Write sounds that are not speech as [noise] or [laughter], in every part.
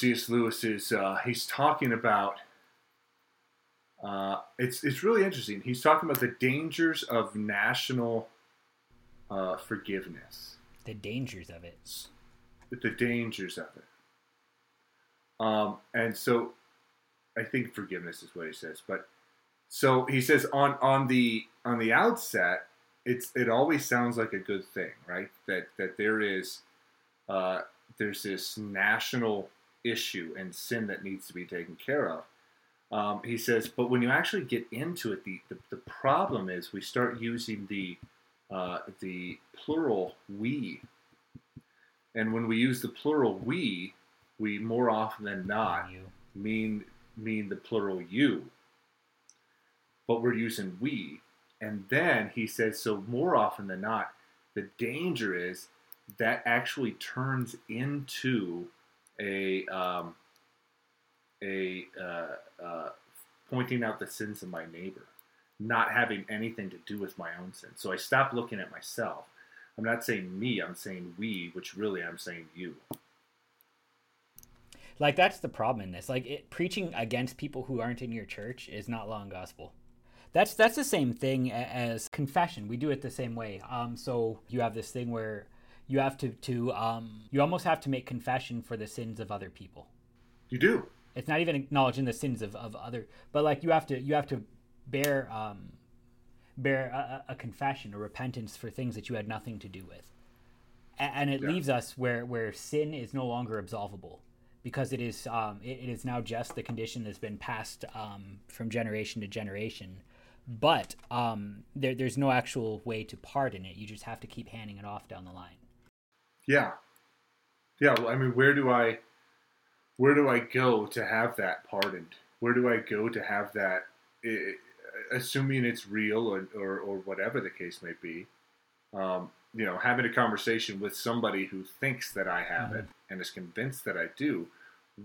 C.S. Lewis is uh, he's talking about. Uh, it's it's really interesting. He's talking about the dangers of national uh, forgiveness. The dangers of it. The dangers of it. Um, and so, I think forgiveness is what he says. But so he says on on the on the outset, it's it always sounds like a good thing, right? That that there is uh, there's this national issue and sin that needs to be taken care of. Um, he says, but when you actually get into it, the, the, the problem is we start using the uh, the plural we, and when we use the plural we, we more often than not You. mean mean the plural you. But we're using we, and then he says so more often than not, the danger is that actually turns into a um, a uh, uh, pointing out the sins of my neighbor, not having anything to do with my own sin. So I stop looking at myself. I'm not saying me. I'm saying we, which really I'm saying you. Like that's the problem in this. Like it, preaching against people who aren't in your church is not law and gospel. That's that's the same thing as confession. We do it the same way. Um, so you have this thing where you have to to um, you almost have to make confession for the sins of other people. You do. It's not even acknowledging the sins of, of other, but like you have to you have to bear um, bear a, a confession, a repentance for things that you had nothing to do with, A- and it Yeah. leaves us where where sin is no longer absolvable because it is um, it, it is now just the condition that's been passed um, from generation to generation. But um, there, there's no actual way to pardon it. You just have to keep handing it off down the line. Yeah. Yeah, well, I mean, where do I where do I go to have that pardoned? Where do I go to have that i- assuming it's real or, or, or whatever the case may be? Um, you know, having a conversation with somebody who thinks that I have it and is convinced that I do.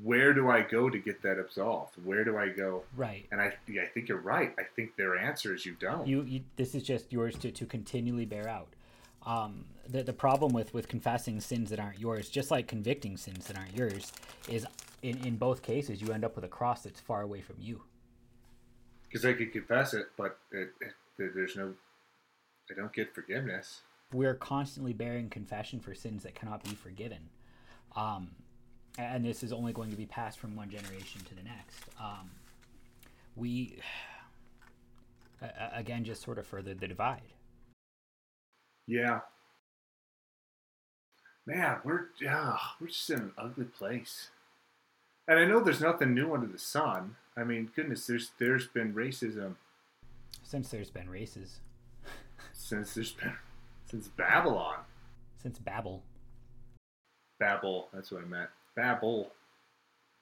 Where do I go to get that absolved? Where do I go? Right. And I, yeah, I think you're right. I think their answer is you don't. you, you this is just yours to, to continually bear out um, the, the problem with, with confessing sins that aren't yours just like convicting sins that aren't yours is in, in both cases you end up with a cross that's far away from you. Because I could confess it, but it, it, there's no, I don't get forgiveness. we're constantly bearing confession for sins that cannot be forgiven. Um, and this is only going to be passed from one generation to the next. Um, we [sighs] again just sort of further the divide Yeah. Man, we're yeah, we're just in an ugly place. And I know there's nothing new under the sun. I mean, goodness, there's there's been racism since there's been races since there's been since Babylon. since babel Babel, that's what I meant. Babel.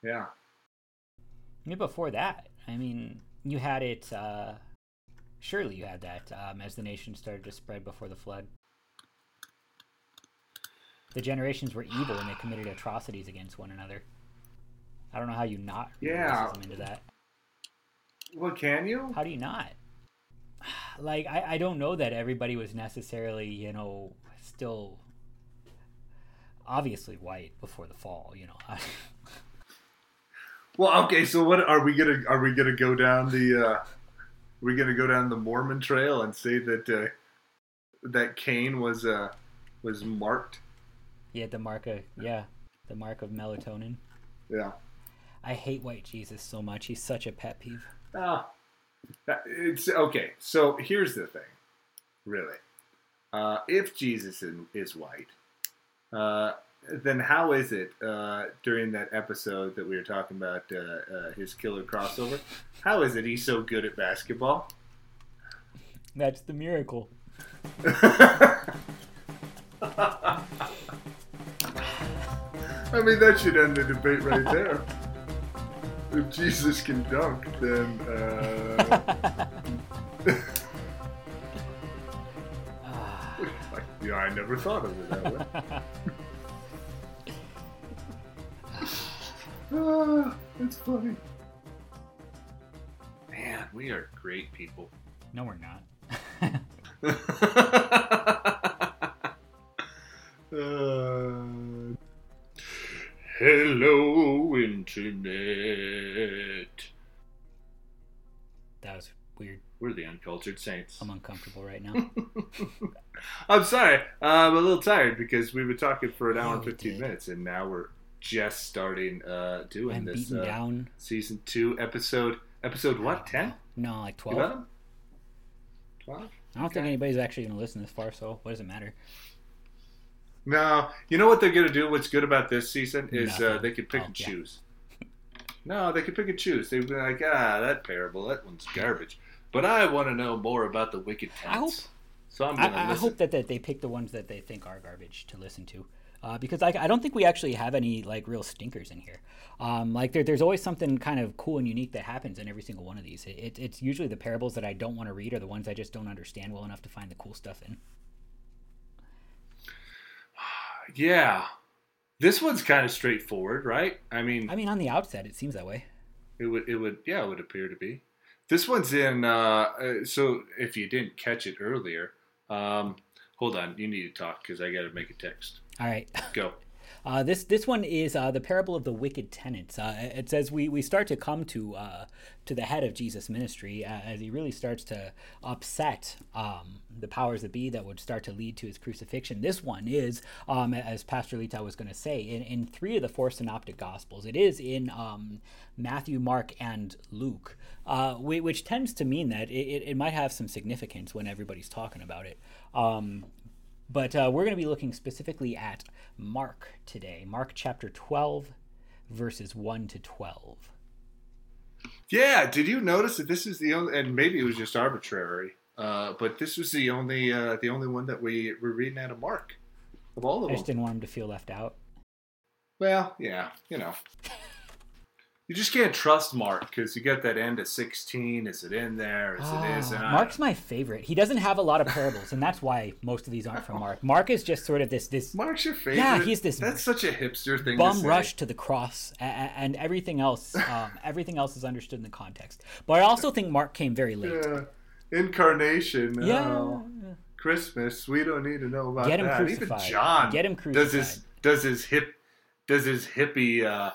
Yeah. Yeah, before that, I mean, you had it. Uh, surely you had that um, as the nation started to spread before the flood. The generations were evil and they committed atrocities against one another. I don't know how you not Yeah. into that. Well, can you? How do you not? [sighs] Like, I, I don't know that everybody was necessarily, you know, still obviously white before the fall, you know. [laughs] Well, okay. So what are we gonna are we gonna go down the uh, we gonna go down the Mormon trail and say that uh, that Cain was uh, was marked? yeah, the mark of, yeah, the mark of melatonin. Yeah. I hate white Jesus so much. He's such a pet peeve. Ah, it's okay. So here's the thing, really. Uh, if Jesus is, is white, uh, then how is it uh, during that episode that we were talking about uh, uh, his killer crossover? How is it he's so good at basketball? That's the miracle. [laughs] I mean, that should end the debate right there. If Jesus can dunk, then uh, [laughs] [laughs] yeah, I never thought of it that way. Ah, that's funny. Man, we are great people. no, we're not. [laughs] Uh, hello, internet. That was weird. We're the uncultured saints. I'm uncomfortable right now. [laughs] I'm sorry. I'm a little tired because we've been talking for an hour and 15 did. minutes, and now we're just starting uh, doing I'm this uh, down. season two episode. Episode what? 10? No, like 12. 12? I don't think anybody's actually going to listen this far, so what does it matter? No. You know what they're going to do? What's good about this season is uh, they can pick Oh, and yeah. choose. No, they can pick and choose. They'd be like, ah, that parable, that one's garbage. But I want to know more about the wicked I hope- So I'm I, I hope that, that they pick the ones that they think are garbage to listen to. Uh, because I, I don't think we actually have any like real stinkers in here. Um, like there, there's always something kind of cool and unique that happens in every single one of these. It, it, it's usually the parables that I don't want to read or the ones I just don't understand well enough to find the cool stuff in. [sighs] Yeah. This one's kind of straightforward, right? I mean, I mean, on the outset, it seems that way. it would, it would, yeah, it would appear to be. This one's in. Uh, uh, so if you didn't catch it earlier, um, hold on, you need to talk because I got to make a text. All right. [laughs] Go. Uh, this this one is uh, the parable of the wicked tenants. Uh, it says we, we start to come to uh, to the head of Jesus' ministry uh, as he really starts to upset um, the powers that be that would start to lead to his crucifixion. This one is, um, as Pastor Lita was going to say, in, in three of the four synoptic gospels. It is in um, Matthew, Mark, and Luke, uh, which tends to mean that it, it, it might have some significance when everybody's talking about it. Um, but uh, we're going to be looking specifically at Mark today. Mark chapter 12, verses 1 to 12. Yeah. Did you notice that this is the only, and maybe it was just arbitrary, uh, but this was the only, uh, the only one that we were reading out of Mark of all of them. I just them. didn't want him to feel left out. Well, yeah, you know. You just can't trust Mark because you get that end of 16. Is it in there? Is it isn't? Ah, Mark's my favorite. He doesn't have a lot of parables, and that's why most of these aren't from Mark. Mark is just sort of this this Mark's your favorite. Yeah, he's this That's such a hipster thing. to bum say. rush to the cross, a- a- and everything else. [laughs] Um, everything else is understood in the context. But I also think Mark came very late. Yeah. Incarnation. Yeah. oh, Christmas. We don't need to know about Get him that. Even crucified. John Get him crucified. does his does his hip does his hippie uh,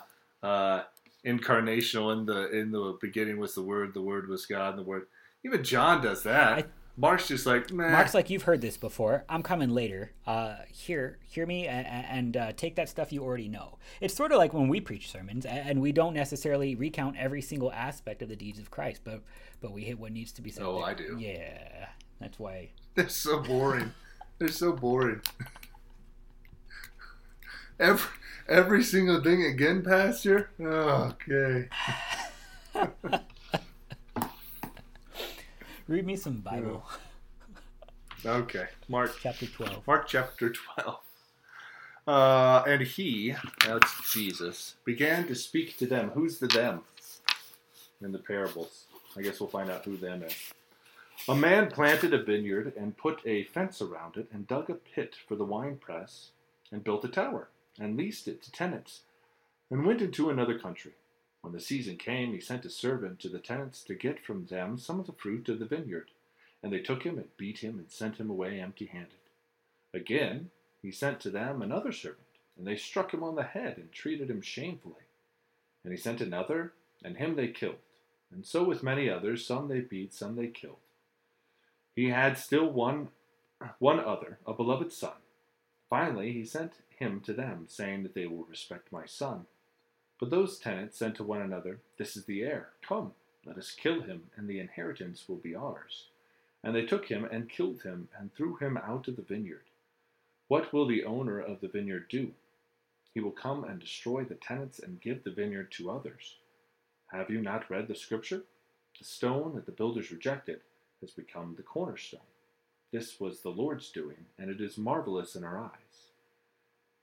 uh, incarnational in the in the beginning was the word. The word was God. And the word. Even John does that. I- Mark's just like man. Mark's like, you've heard this before. I'm coming later. Uh, hear, hear me, and, and uh, take that stuff you already know. It's sort of like when we preach sermons, and we don't necessarily recount every single aspect of the deeds of Christ, but but we hit what needs to be said. Oh, there. I do. Yeah, that's why. They're so boring. They're so boring. [laughs] Every every single thing again, Pastor. Oh, okay. [laughs] Read me some Bible, Okay. Mark chapter twelve. Mark chapter 12. Uh, and he, that's Jesus, began to speak to them. Who's the them in the parables? I guess we'll find out who them is. A man planted a vineyard and put a fence around it and dug a pit for the winepress and built a tower and leased it to tenants and went into another country. When the season came, he sent a servant to the tenants to get from them some of the fruit of the vineyard. And they took him and beat him and sent him away empty handed. Again, he sent to them another servant, and they struck him on the head and treated him shamefully. And he sent another, and him they killed. And so with many others, some they beat, some they killed. He had still one, one other, a beloved son. Finally, he sent him to them, saying that they will respect my son. But those tenants said to one another, This is the heir. Come, let us kill him, and the inheritance will be ours. And they took him and killed him, and threw him out of the vineyard. What will the owner of the vineyard do? He will come and destroy the tenants and give the vineyard to others. Have you not read the scripture? The stone that the builders rejected has become the cornerstone. This was the Lord's doing, and it is marvelous in our eyes.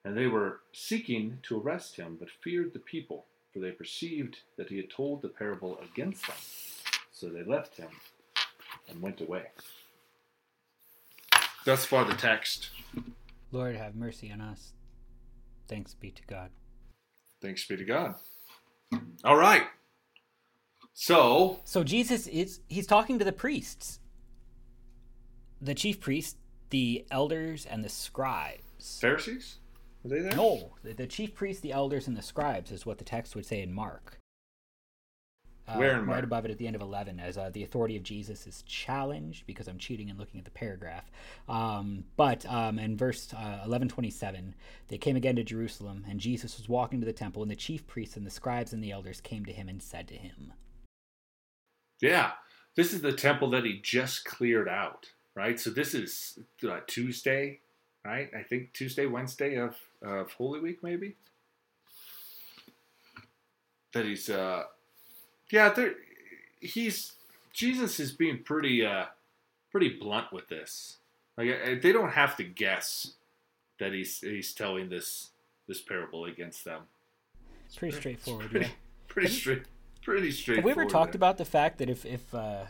And they were seeking to arrest him, but feared the people, for they perceived that he had told the parable against them. So they left him and went away. Thus far, the text. Lord, have mercy on us. Thanks be to God. Thanks be to God. All right. So, So Jesus is he's talking to the priests. The chief priests, the elders, and the scribes. Pharisees? They there? No, the, the chief priests, the elders, and the scribes is what the text would say in Mark. Uh, Where in Right above it at the end of 11, as uh, the authority of Jesus is challenged, because I'm cheating and looking at the paragraph. Um, but um, in verse uh, 1127, they came again to Jerusalem, and Jesus was walking to the temple, and the chief priests and the scribes and the elders came to him and said to him, Yeah, this is the temple that he just cleared out, right? So this is uh, Tuesday, right? I think Tuesday, Wednesday of of Holy Week, maybe. That he's, uh, yeah, there. He's Jesus is being pretty, uh, pretty blunt with this. Like they don't have to guess that he's he's telling this this parable against them. It's pretty straightforward. Pretty, yeah. [laughs] pretty straight, pretty straight. Have we ever talked about the fact that if if uh,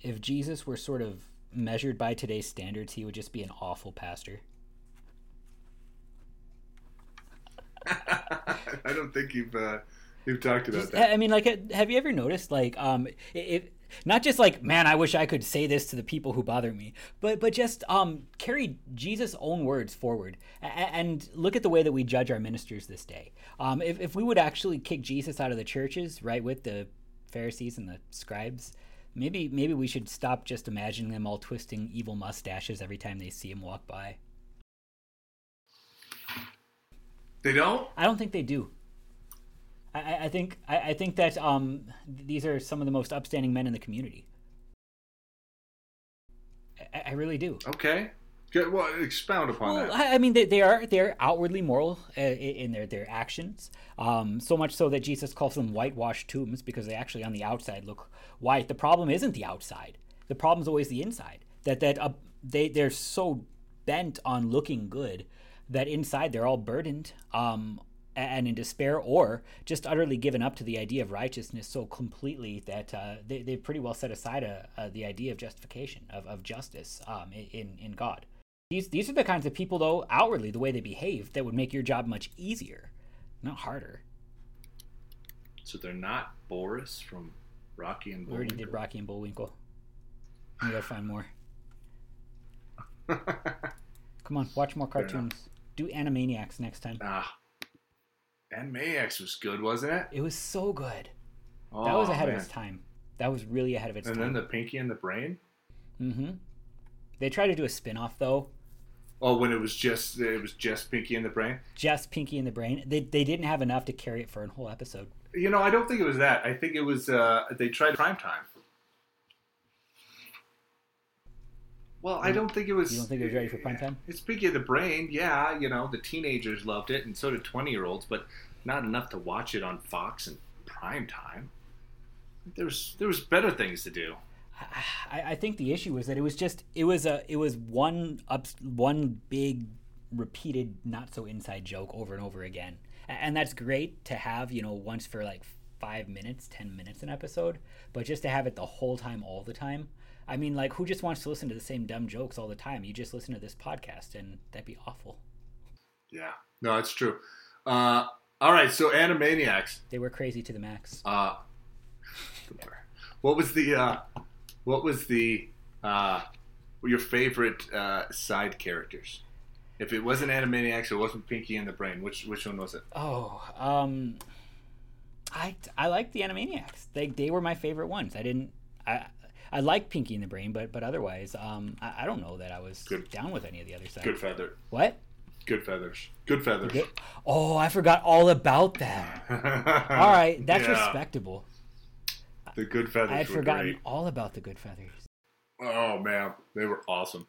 if Jesus were sort of measured by today's standards, he would just be an awful pastor? [laughs] I don't think you've uh, you've talked about that. I mean, like, have you ever noticed, like, um, if not just like, man, I wish I could say this to the people who bother me, but but just um, carry Jesus' own words forward, a- and look at the way that we judge our ministers this day. Um, if if we would actually kick Jesus out of the churches, right, with the Pharisees and the scribes. Maybe maybe we should stop just imagining them all twisting evil mustaches every time they see him walk by. They don't. I don't think they do. I, I- think I, I think that um, these are some of the most upstanding men in the community. I, I really do. Okay. Good. Well, expound upon Well, that. I, I mean, they, they are they're outwardly moral uh, in their their actions. Um, so much so that Jesus calls them whitewashed tombs because they actually on the outside look white. The problem isn't the outside. The problem's always the inside. That that uh, they they're so bent on looking good that inside they're all burdened um, and in despair, or just utterly given up to the idea of righteousness so completely that uh, they they've pretty well set aside a, a, the idea of justification of, of justice um, in in God. These these are the kinds of people, though, outwardly, the way they behave, that would make your job much easier, not harder. So they're not Boris from Rocky and Bullwinkle. We already did Rocky and Bullwinkle. We gotta find more. [laughs] Come on, watch more cartoons. Do Animaniacs next time. ah, Animaniacs was good, wasn't it? It was so good. Oh, That was ahead man. of its time. That was really ahead of its And time. And then the Pinky and the Brain. mm-hmm. They tried to do a spin-off though, Oh, when it was just it was just Pinky and the Brain. just Pinky and the Brain. They they didn't have enough to carry it for a whole episode. You know, I don't think it was that. I think it was uh, they tried prime time. Well, I don't think it was. You don't think it was ready for prime time? It's Pinky and the Brain, yeah. You know, the teenagers loved it, and so did twenty-year-olds, but not enough to watch it on Fox and prime time. There was there was better things to do. I, I think the issue was that it was just it was a it was one up one big repeated not so inside joke over and over again and that's great to have you know once for like five minutes ten minutes an episode but just to have it the whole time all the time i mean like who just wants to listen to the same dumb jokes all the time you just listen to this podcast and that'd be awful Yeah, no, that's true. Uh, all right, so Animaniacs. they were crazy to the max Uh, what was the uh, what was the uh, your favorite uh, side characters? If it wasn't Animaniacs, it wasn't Pinky and the Brain. Which which one was it? Oh, um, I I like the Animaniacs. They they were my favorite ones. I didn't I I like Pinky and the Brain, but but otherwise, um, I, I don't know that I was Good. down with any of the other side. Good feather. What? Goodfeathers. Good feathers. Good- Oh, I forgot all about that. [laughs] All right, that's Yeah, respectable. The Goodfeathers I had forgotten great. all about the Goodfeathers. Oh man, they were awesome.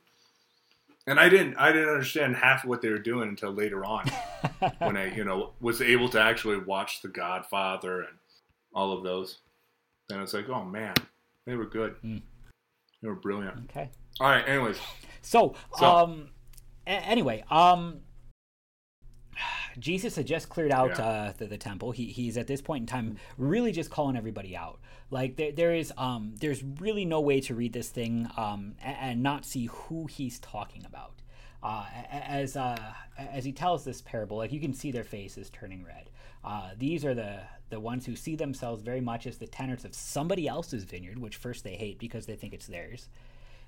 And I didn't I didn't understand half of what they were doing until later on [laughs] when I, you know, was able to actually watch The Godfather and all of those. Then it's like, oh man, they were good. Mm. They were brilliant. Okay. All right, anyways. So, So- um, a- anyway, um, Jesus had just cleared out Yeah. uh, the, the temple. He, he's at this point in time really just calling everybody out. Like there, there is, um, there's really no way to read this thing um, a- and, not see who he's talking about. Uh, as uh, as he tells this parable, like you can see their faces turning red. Uh, these are the the ones who see themselves very much as the tenants of somebody else's vineyard, which first they hate because they think it's theirs,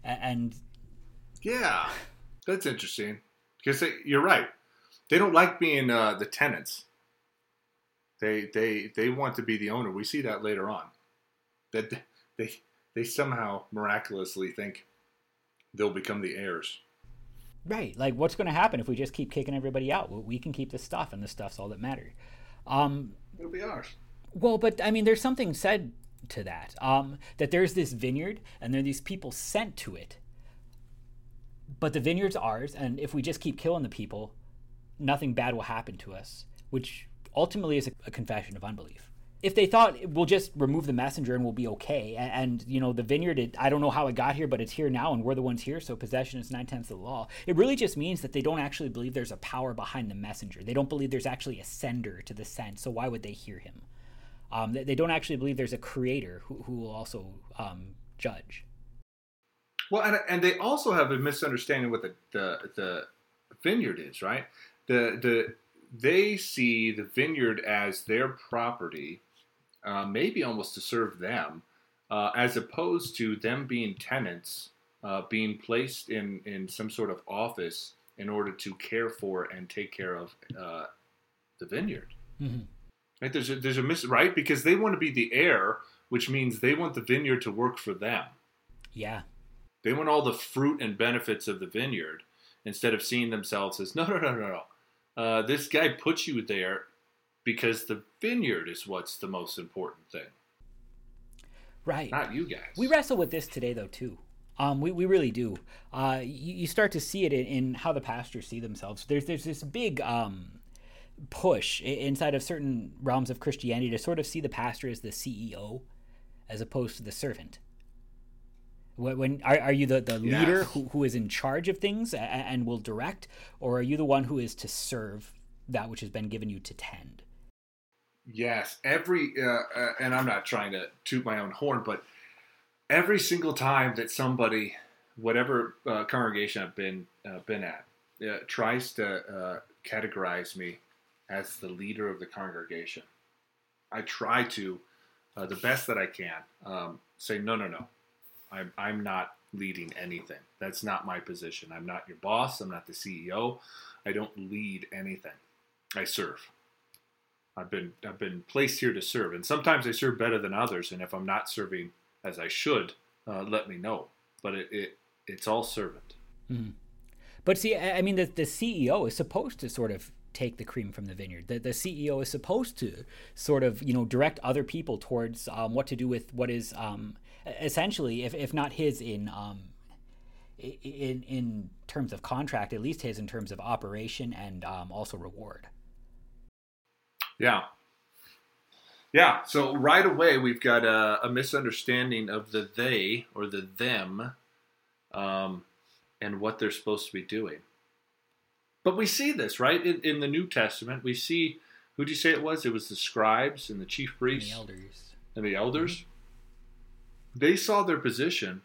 A- and Yeah, that's interesting because they, you're right. they don't like being uh, the tenants. They they they want to be the owner. We see that later on. That they they somehow miraculously think they'll become the heirs. Right. Like, what's going to happen if we just keep kicking everybody out? We can keep the stuff, and the stuff's all that matters. Um, It'll be ours. Well, but I mean, there's something said to that. Um, that there's this vineyard, and there are these people sent to it. But the vineyard's ours, and if we just keep killing the people, nothing bad will happen to us, which ultimately is a, a confession of unbelief if they thought we'll just remove the messenger and we'll be okay, and, and you know the vineyard, it, I don't know how it got here, but it's here now, and we're the ones here, so possession is nine tenths of the law. It really just means that they don't actually believe there's a power behind the messenger. They don't believe there's actually a sender to the sent. So why would they hear him? Um, they, they, don't actually believe there's a creator who, who will also um, judge. Well, and, and they also have a misunderstanding what the, the the vineyard is, right? The the they see the vineyard as their property uh, maybe almost to serve them, uh, as opposed to them being tenants, uh, being placed in, in some sort of office in order to care for and take care of uh, the vineyard. Mm-hmm. Right? There's a, there's a miss right because they want to be the heir, which means they want the vineyard to work for them. Yeah. They want all the fruit and benefits of the vineyard instead of seeing themselves as no no no no no. Uh, this guy put you there because the vineyard is what's the most important thing. Right. Not you guys. We wrestle with this today, though, too. Um, we, we really do. Uh, you, you, start to see it in, in, how the pastors see themselves. There's there's this big um, push inside of certain realms of Christianity to sort of see the pastor as the CEO, as opposed to the servant. When, when are, are you the, the yes. leader who, who is in charge of things and, and will direct, or are you the one who is to serve that which has been given you to tend? Yes, every uh, uh, and I'm not trying to toot my own horn, but every single time that somebody, whatever uh, congregation I've been uh, been at, uh, tries to uh, categorize me as the leader of the congregation, I try to, the best that I can, um, say no, no, no, I'm I'm not leading anything. That's not my position. I'm not your boss. I'm not the CEO. I don't lead anything. I serve. I've been I've been placed here to serve, and sometimes I serve better than others. And if I'm not serving as I should, uh, let me know. But it, it it's all servant. Mm-hmm. But see, I mean, the the CEO is supposed to sort of take the cream from the vineyard. The, the CEO is supposed to sort of you know direct other people towards um, what to do with what is um, essentially, if if not his in um, in in terms of contract, at least his in terms of operation and um, also reward. Yeah. Yeah. So right away, we've got a, a misunderstanding of the they or the them um, and what they're supposed to be doing. But we see this, right? In, in the New Testament, we see who do you say it was? It was the scribes and the chief priests and the elders. And the elders. Mm-hmm. They saw their position,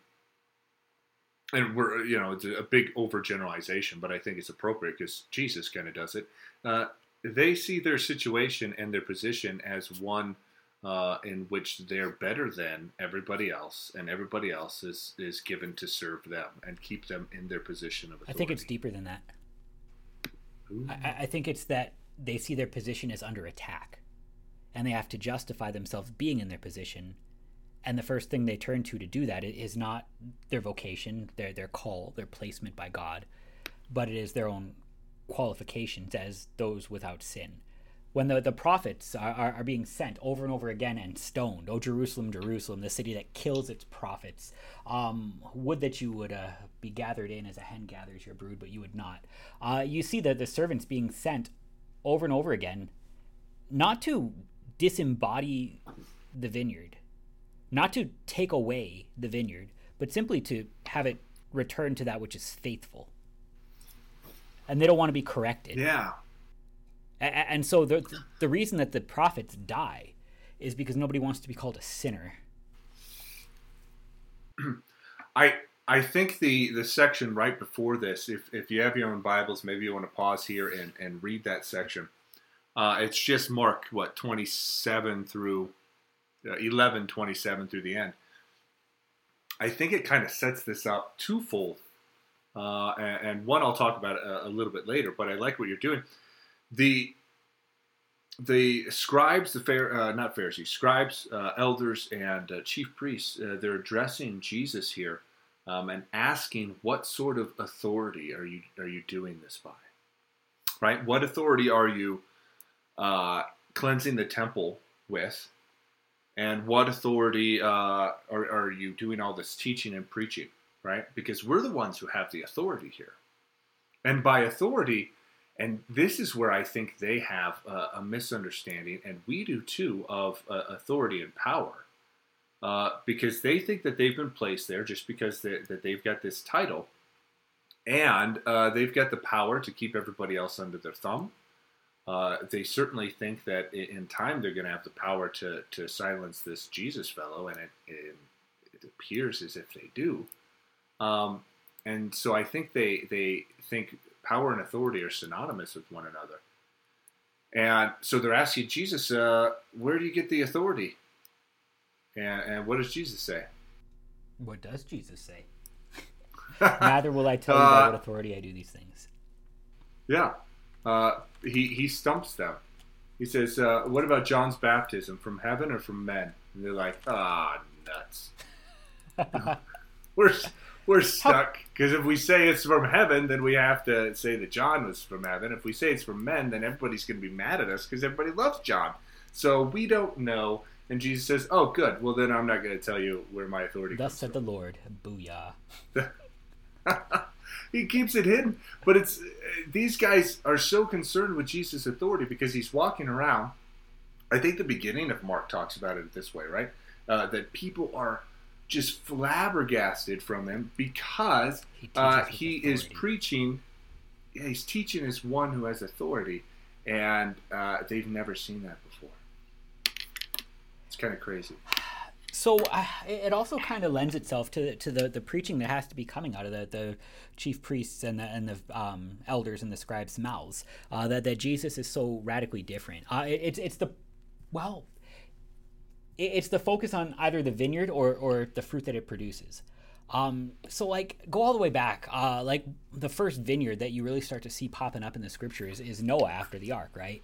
and we're you know it's a big overgeneralization, but I think it's appropriate because Jesus kind of does it. Uh, they see their situation and their position as one uh, in which they're better than everybody else, and everybody else is is given to serve them and keep them in their position of authority. I think it's deeper than that. I, I think it's that they see their position as under attack, and they have to justify themselves being in their position. And the first thing they turn to to do that is not their vocation, their their call, their placement by God, but it is their own qualifications as those without sin. When the, the prophets are, are, are, being sent over and over again and stoned, oh Jerusalem, Jerusalem, the city that kills its prophets, um, would that you would uh, be gathered in as a hen gathers your brood, but you would not. Uh, you see the, the servants being sent over and over again, not to disembody the vineyard, not to take away the vineyard, but simply to have it return to that which is faithful and they don't want to be corrected. Yeah. And so the the reason that the prophets die is because nobody wants to be called a sinner. I I think the the section right before this, if if you have your own Bibles, maybe you want to pause here and and read that section. Uh, it's just Mark what twenty seven through uh, 11, 27 through the end. I think it kind of sets this up twofold uh, and, and, one I'll talk about a, a, little bit later. But I like what you're doing. the the scribes, the fair, uh, not Pharisees, scribes, uh, elders, and uh, chief priests, uh, they're addressing Jesus here um, and asking, "What sort of authority are you are you doing this by? Right? What authority are you uh, cleansing the temple with? And what authority uh, are, are you doing all this teaching and preaching? Right? Because we're the ones who have the authority here, and by authority." And this is where I think they have a, a misunderstanding, and we do too, of uh, authority and power. Uh, because they think that they've been placed there just because that they've got this title, and uh, they've got the power to keep everybody else under their thumb. Uh, they certainly think that in time they're going to have the power to, to silence this Jesus fellow, and it, it, it appears as if they do. Um, and so I think they they think power and authority are synonymous with one another. And so they're asking Jesus, uh, where do you get the authority? And, and what does Jesus say? What does Jesus say? [laughs] Neither will I tell you by what Uh, authority I do these things. Yeah. Uh, he, he stumps them. He says, uh, What about John's baptism? From heaven or from men? And they're like, Ah, nuts. [laughs] We're, we're stuck. Because if we say it's from heaven, then we have to say that John was from heaven. If we say it's from men, then everybody's going to be mad at us because everybody loves John. So we don't know. And Jesus says, Oh, good. Well, then I'm not going to tell you where my authority Thus said the Lord. Booyah. [laughs] he keeps it hidden. But it's these guys are so concerned with Jesus' authority because he's walking around. I think the beginning of Mark talks about it this way, right? Uh, that people are just flabbergasted from him because He uh, he is preaching. Yeah, he's teaching as one who has authority, and uh, they've never seen that before. It's kind of crazy. So uh, it also kind of lends itself to to the, the preaching that has to be coming out of the, the chief priests and the and the um, elders and the scribes' mouths. Uh, that that Jesus is so radically different. Uh, it, it's it's the well, it's the focus on either the vineyard or or the fruit that it produces. Um, so like go all the way back. Uh, like the first vineyard that you really start to see popping up in the scriptures is Noah after the ark, right?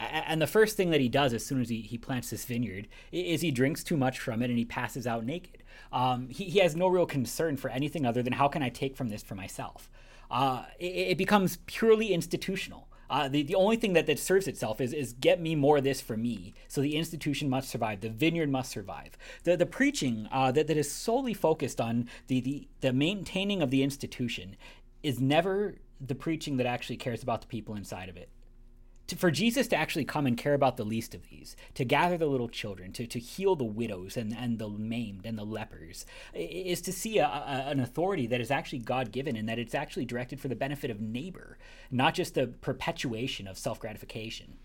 And the first thing that he does as soon as he, he plants this vineyard is he drinks too much from it and he passes out naked. Um, he, he has no real concern for anything other than how can I take from this for myself. Uh, it, it becomes purely institutional. Uh, the, the only thing that, that serves itself is, is get me more of this for me. So the institution must survive. The vineyard must survive. The, the preaching uh, that, that is solely focused on the, the, the maintaining of the institution is never the preaching that actually cares about the people inside of it to, for Jesus to actually come and care about the least of these, to gather the little children, to, to heal the widows and, and the maimed and the lepers, is to see a, a, an authority that is actually God given and that it's actually directed for the benefit of neighbor, not just the perpetuation of self gratification.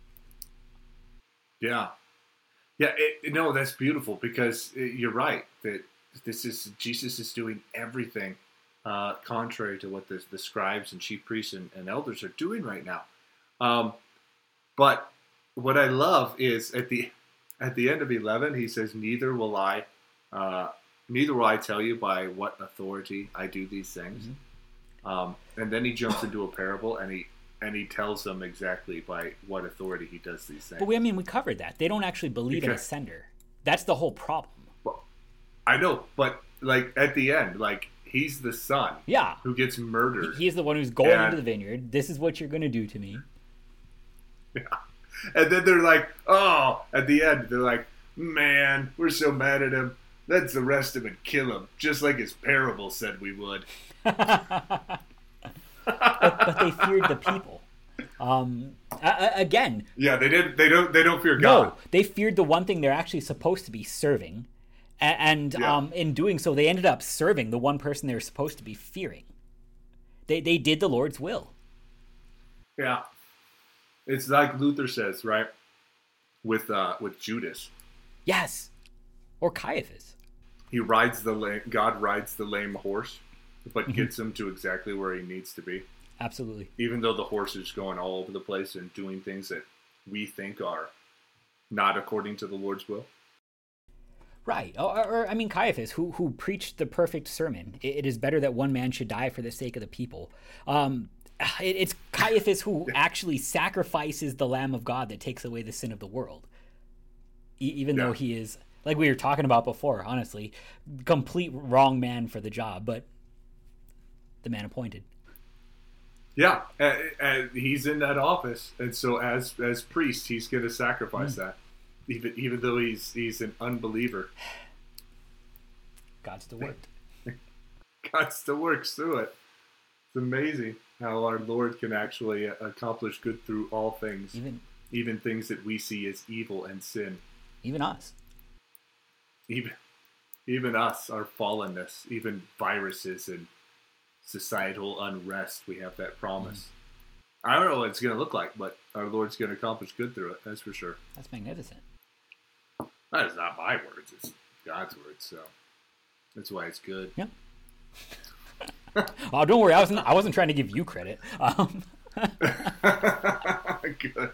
Yeah, yeah. It, no, that's beautiful because uh, you're right that this is Jesus is doing everything uh, contrary to what the, the scribes and chief priests and, and elders are doing right now. Um, but what I love is at the at the end of eleven, he says, "Neither will I, uh, neither will I tell you by what authority I do these things." Um, and then he jumps into a parable and he and he tells them exactly by what authority he does these things. But we, I mean, we covered that. They don't actually believe in a sender. That's the whole problem. Well, I know, but like at the end, like he's the son Yeah. who gets murdered, He's the one who's going And- into the vineyard. This is what you're going to do to me. [laughs] and then they're like, "Oh!" At the end, they're like, "Man, we're so mad at him. Let's arrest him and kill him, just like his parable said we would." but, but they feared the people. Um, again, Yeah, they did. They don't. They don't fear God. no, they feared the one thing they're actually supposed to be serving, A- and Yeah. um, in doing so, they ended up serving the one person they were supposed to be fearing. They they did the Lord's will. Yeah, it's like Luther says, right? With uh, with Judas, Yes, or Caiaphas. he rides the lame. God rides the lame horse, but Mm-hmm. gets him to exactly where he needs to be. Absolutely. even though the horse is going all over the place and doing things that we think are not according to the Lord's will. Right. Or, or, I mean, Caiaphas, who who preached the perfect sermon. It, it is better that one man should die for the sake of the people. Um, [sighs] it, it's Caiaphas who [laughs] actually sacrifices the Lamb of God that takes away the sin of the world. E- even Yeah. though he is, like we were talking about before, honestly, complete wrong man for the job, but the man appointed. Yeah, and, and he's in that office, and so as as priest, he's going to sacrifice hmm. that, even even though he's he's an unbeliever. God's the word. God still works through it. It's amazing how our Lord can actually accomplish good through all things, Even even things that we see as evil and sin. even us. Even even us, our fallenness, even viruses and societal unrest, we have that promise. Mm-hmm. I don't know what it's going to look like, but our Lord's going to accomplish good through it. That's for sure. That's magnificent. That is not my words; it's God's words. So that's why it's good. Yeah. [laughs] oh, don't worry. I wasn't. I wasn't trying to give you credit. Um, [laughs] good.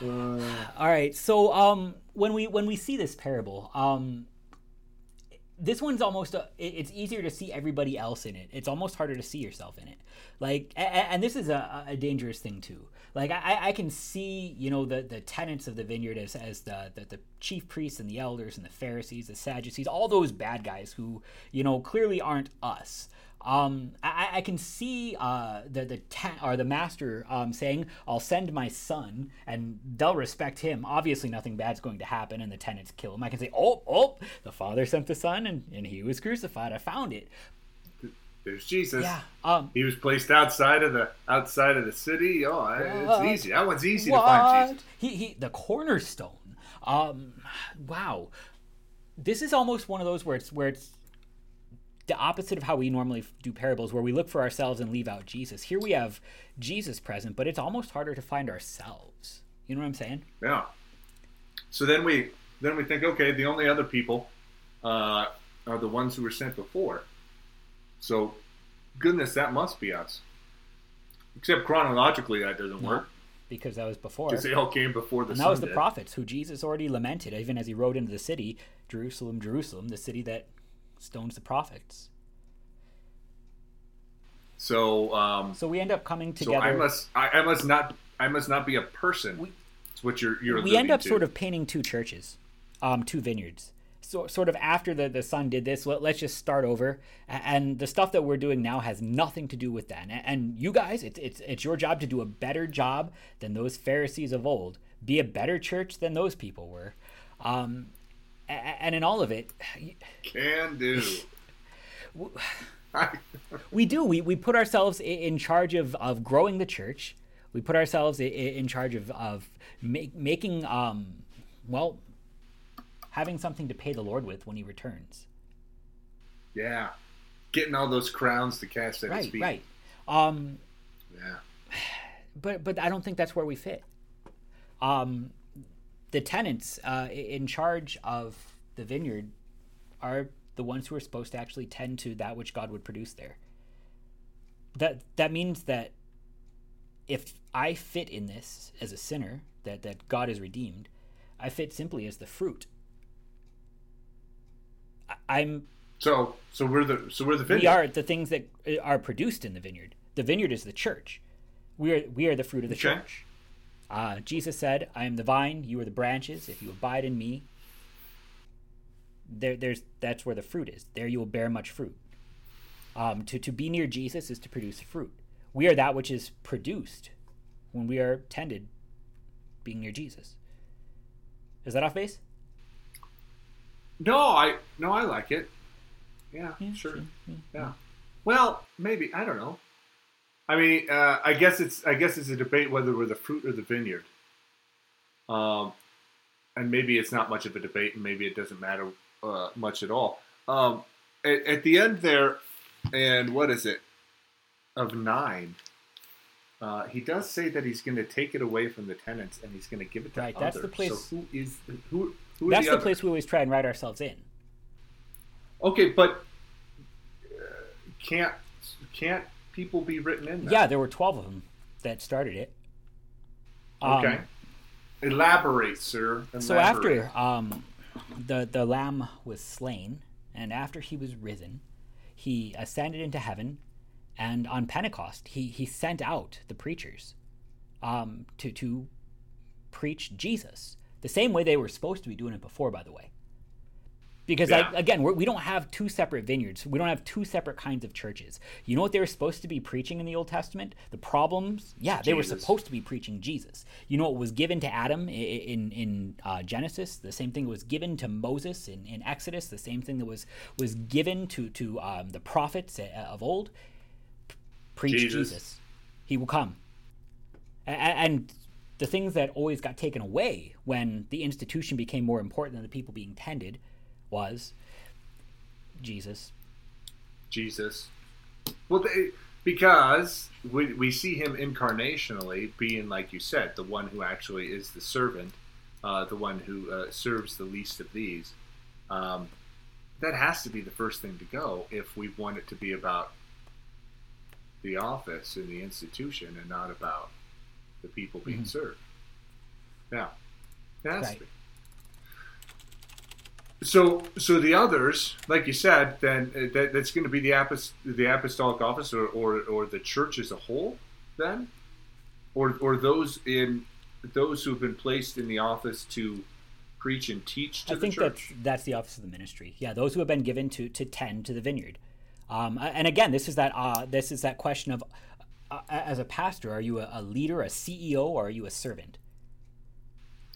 [laughs] all right. So, um, when we when we see this parable, um, this one's almost a, it's easier to see everybody else in it. It's almost harder to see yourself in it. Like, and this is a, a dangerous thing too. Like, I, I can see, you know, the the tenants of the vineyard as as the, the the chief priests and the elders and the Pharisees, the Sadducees, all those bad guys who, you know, clearly aren't us. Um, I, I can see uh, the the ta- or the master um, saying, "I'll send my son," and they'll respect him. Obviously, nothing bad's going to happen, and the tenants kill him. I can say, "Oh, oh, the father sent the son, and, and he was crucified. I found it." There's Jesus. Yeah. Um, He was placed outside of the outside of the city. Oh, it's What? easy. That one's easy to find Jesus. He, he the cornerstone. Um, wow, this is almost one of those where it's where it's the opposite of how we normally do parables, where we look for ourselves and leave out Jesus. Here we have Jesus present, but it's almost harder to find ourselves. You know what I'm saying? Yeah. So then we then we think, okay, the only other people uh, are the ones who were sent before. So, goodness, that must be us. Except chronologically, that doesn't work Because that was before. because they all came before the And that was the did. prophets who Jesus already lamented, even as he rode into the city, Jerusalem, Jerusalem, the city that stones the prophets. So, um, So we end up coming together. so. I must I, I must not I must not be a person. We- That's what you're you're. we end up to. sort of painting two churches, um, two vineyards. So sort of after the the son did this, let, let's just start over. And the stuff that we're doing now has nothing to do with that. And, and you guys, it's it's it's your job to do a better job than those Pharisees of old. Be a better church than those people were. Um, and in all of it, can do. we do. We, we put ourselves in charge of, of growing the church. We put ourselves in charge of, of make, making, um, well, having something to pay the Lord with when he returns. yeah, getting all those crowns to cast at his Right, feet. right. Um, Yeah. [sighs] but but I don't think that's where we fit. Um, the tenants uh, in charge of the vineyard are the ones who are supposed to actually tend to that which God would produce there. That that means that if I fit in this as a sinner, that that God is redeemed, I fit simply as the fruit. I- I'm So so we're the so we're the vineyard. we are the things that uh, are produced in the vineyard. The vineyard is the church. We are we are the fruit of the Okay. church. Uh, Jesus said, "I am the vine; you are the branches. If you abide in me, there, there's that's where the fruit is. There you will bear much fruit. Um, to to be near Jesus is to produce fruit. We are that which is produced when we are tended, being near Jesus. Is that off base? No, I no, I like it. Yeah, Yeah, sure. sure, yeah, Yeah. Well, maybe I don't know. I mean, uh, I guess it's I guess it's a debate whether we're the fruit or the vineyard. Um, and maybe it's not much of a debate, and maybe it doesn't matter uh, much at all. Um, at, at the end there, and what is it of nine? Uh, he does say that he's going to take it away from the tenants and he's going to give it to Right, others. that's the place- So who is who? who That's the, others? place we always try and write ourselves in. Okay, but uh, can't can't people be written in? There? Yeah, there were twelve of them that started it. Um, Okay. Elaborate, sir. Elaborate. So after um, the the lamb was slain, and after he was risen, he ascended into heaven, And on Pentecost, he, he sent out the preachers um, to, to preach Jesus, the same way they were supposed to be doing it before, by the way because yeah. I, again we're, we do not have two separate vineyards. We don't have two separate kinds of churches. You know what they were supposed to be preaching in the old testament? The problems? Yeah they were supposed to be preaching jesus. You know what was given to adam in in, in uh, genesis? The same thing was given to moses in, in exodus. The same thing that was was given to to um, the prophets uh, of old. Preach jesus. jesus. he will come. And, and the things that always got taken away when the institution became more important than the people being tended was Jesus. Jesus. Well, they, because we, we see him incarnationally being, like you said, the one who actually is the servant, uh, the one who uh, serves the least of these. Um, that has to be the first thing to go if we want it to be about the office and the institution and not about the people being mm-hmm. served. Yeah, it has right. So, so the others, like you said, then uh, that, that's going to be the, apost- the apostolic office, or, or, or the church as a whole, then, or or those in those who have been placed in the office to preach and teach to the church? I think that's that's the office of the ministry. Yeah, those who have been given to to tend to the vineyard. Um, and again, this is that uh, this is that question of, uh, as a pastor, are you a, a leader, a CEO, or are you a servant?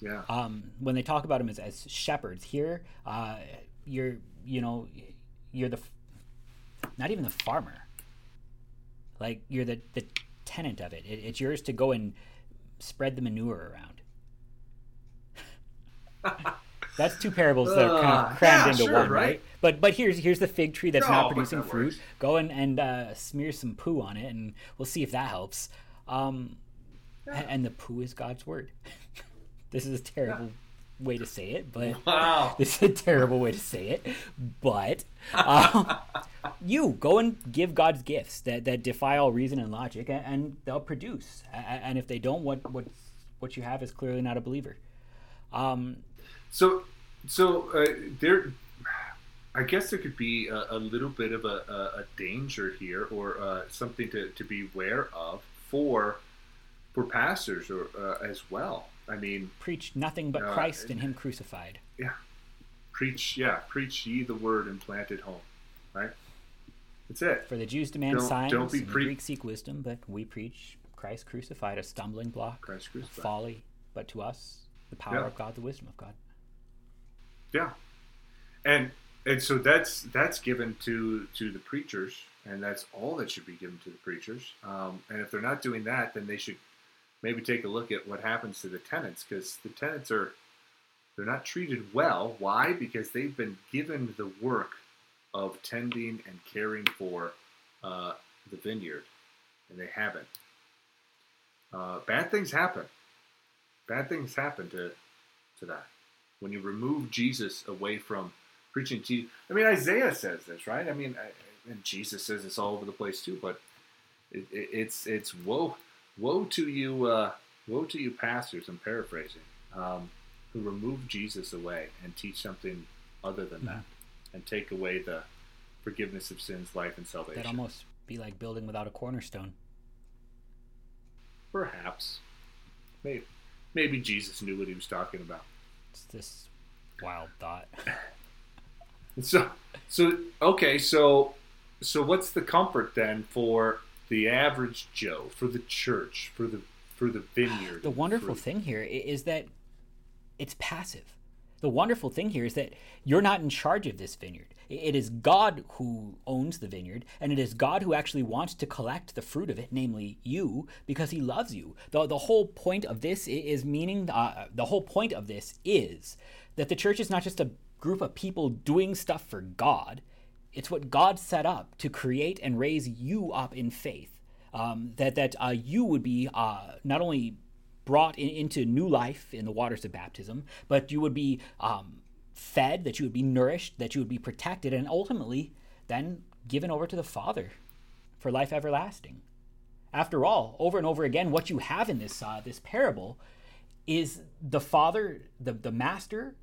Yeah. Um, when they talk about them as, as shepherds here, uh, you're you know you're the not even the farmer. Like you're the the tenant of it. it it's yours to go and spread the manure around. [laughs] That's two parables that are kind of crammed yeah, into sure, one, right? right? But but here's here's the fig tree that's oh, not producing that fruit. Go and, and uh, smear some poo on it, and we'll see if that helps. Um, yeah. And the poo is God's word. [laughs] This is a terrible way to say it, but [laughs] wow. [laughs] this is a terrible way to say it. But um, [laughs] you go and give God's gifts that, that defy all reason and logic, and, and they'll produce. And if they don't, what what what you have is clearly not a believer. Um, so so uh, there. I guess there could be a, a little bit of a, a, a danger here, or uh, something to, to be aware of for for pastors or uh, as well. I mean, preach nothing but uh, Christ and Him crucified. Yeah, preach. Yeah, preach ye the word and plant it home. Right. That's it. For the Jews demand don't, signs, don't be pre- the Greeks seek wisdom, but we preach Christ crucified, a stumbling block, Christ crucified. folly, but to us, the power yeah. of God, the wisdom of God. Yeah, and and so that's that's given to to the preachers, and that's all that should be given to the preachers. Um, and if they're not doing that, then they should maybe take a look at what happens to the tenants because the tenants are they're not treated well. Why? Because they've been given the work of tending and caring for uh, the vineyard, and they haven't. Uh, bad things happen. Bad things happen to to that when you remove Jesus away from preaching Jesus. I mean, Isaiah says this, right? I mean, I, and Jesus says this all over the place too. But it, it, it's it's woe woe to you, uh, woe to you, pastors. I'm paraphrasing, um, who remove Jesus away and teach something other than mm-hmm. that, and take away the forgiveness of sins, life, and salvation. That almost be like building without a cornerstone. Perhaps, maybe, maybe Jesus knew what he was talking about. It's this wild thought. [laughs] so, so okay, so, so what's the comfort then for the average Joe, for the church, for the for the vineyard. The wonderful for... thing here is that it's passive. The wonderful thing here is that you're not in charge of this vineyard. It is God who owns the vineyard, and it is God who actually wants to collect the fruit of it, namely you, because He loves you. The, the whole point of this is meaning, uh, the whole point of this is that the church is not just a group of people doing stuff for God, it's what God set up to create and raise you up in faith. Um, that that uh, you would be uh, not only brought in, into new life in the waters of baptism, but you would be um, fed, that you would be nourished, that you would be protected, and ultimately then given over to the Father for life everlasting. After all, over and over again, what you have in this uh, this parable is the Father, the, the Master,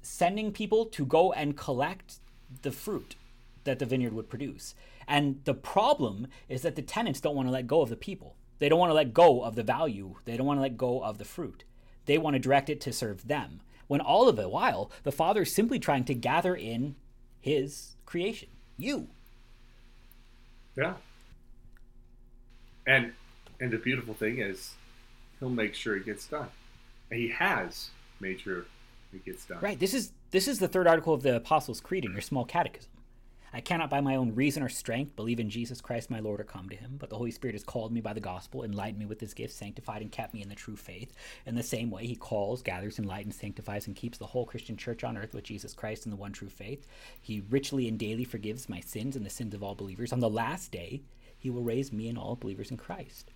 sending people to go and collect the fruit that the vineyard would produce. And the problem is that the tenants don't want to let go of the people. They don't want to let go of the value. They don't want to let go of the fruit. They want to direct it to serve them. When all of the while, the Father is simply trying to gather in his creation, you. Yeah. And and the beautiful thing is he'll make sure it gets done. And he has made sure it gets done. Right. This is this is the third article of the Apostles' Creed in your small catechism. I cannot by my own reason or strength believe in Jesus Christ my Lord or come to him, but the Holy Spirit has called me by the gospel, enlightened me with his gifts, sanctified and kept me in the true faith. In the same way, he calls, gathers, enlightens, sanctifies, and keeps the whole Christian church on earth with Jesus Christ in the one true faith. He richly and daily forgives my sins and the sins of all believers. On the last day, he will raise me and all believers in Christ.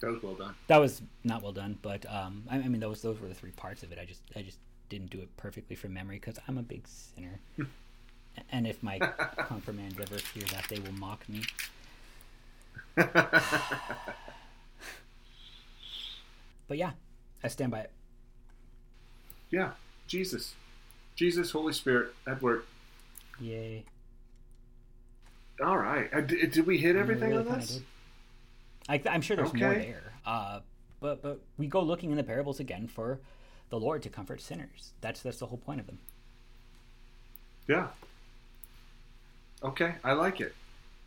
That was well done. That was not well done, but um, I, I mean, those those were the three parts of it. I just I just didn't do it perfectly from memory because I'm a big sinner. [laughs] and if my confirmands ever hear that, they will mock me. [laughs] but yeah, I stand by it. Yeah, Jesus. Jesus, Holy Spirit at work. Yay. All right. Uh, did, did we hit everything really on this? I, I'm sure there's more there. Uh, but but we go looking in the parables again for the Lord to comfort sinners. That's that's the whole point of them. Yeah. Okay, I like it.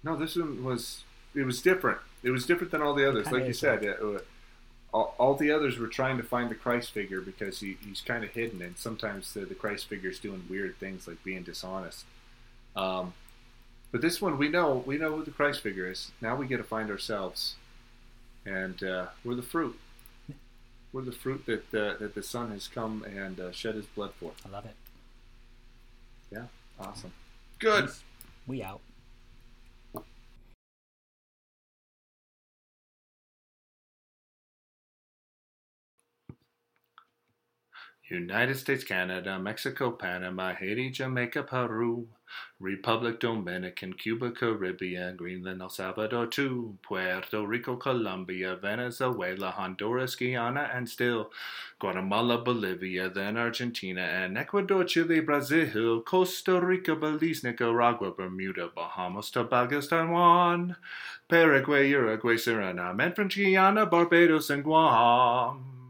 No, this one was it was different. It was different than all the others. Like you said, it, all, all the others were trying to find the Christ figure because he, he's kind of hidden, and sometimes the, the Christ figure is doing weird things like being dishonest. Um, but this one, we know we know who the Christ figure is. Now we get to find ourselves, and uh, we're the fruit. We're the fruit that uh, that the Son has come and uh, shed His blood for. I love it. Yeah, awesome. Good. Peace. We out. United States, Canada, Mexico, Panama, Haiti, Jamaica, Peru, Republic Dominican, Cuba, Caribbean, Greenland, El Salvador, too, Puerto Rico, Colombia, Venezuela, Honduras, Guyana, and still Guatemala, Bolivia, then Argentina, and Ecuador, Chile, Brazil, Costa Rica, Belize, Nicaragua, Bermuda, Bahamas, Tobago, San Juan, Paraguay, Uruguay, Suriname, and French Guiana, Barbados, and Guam.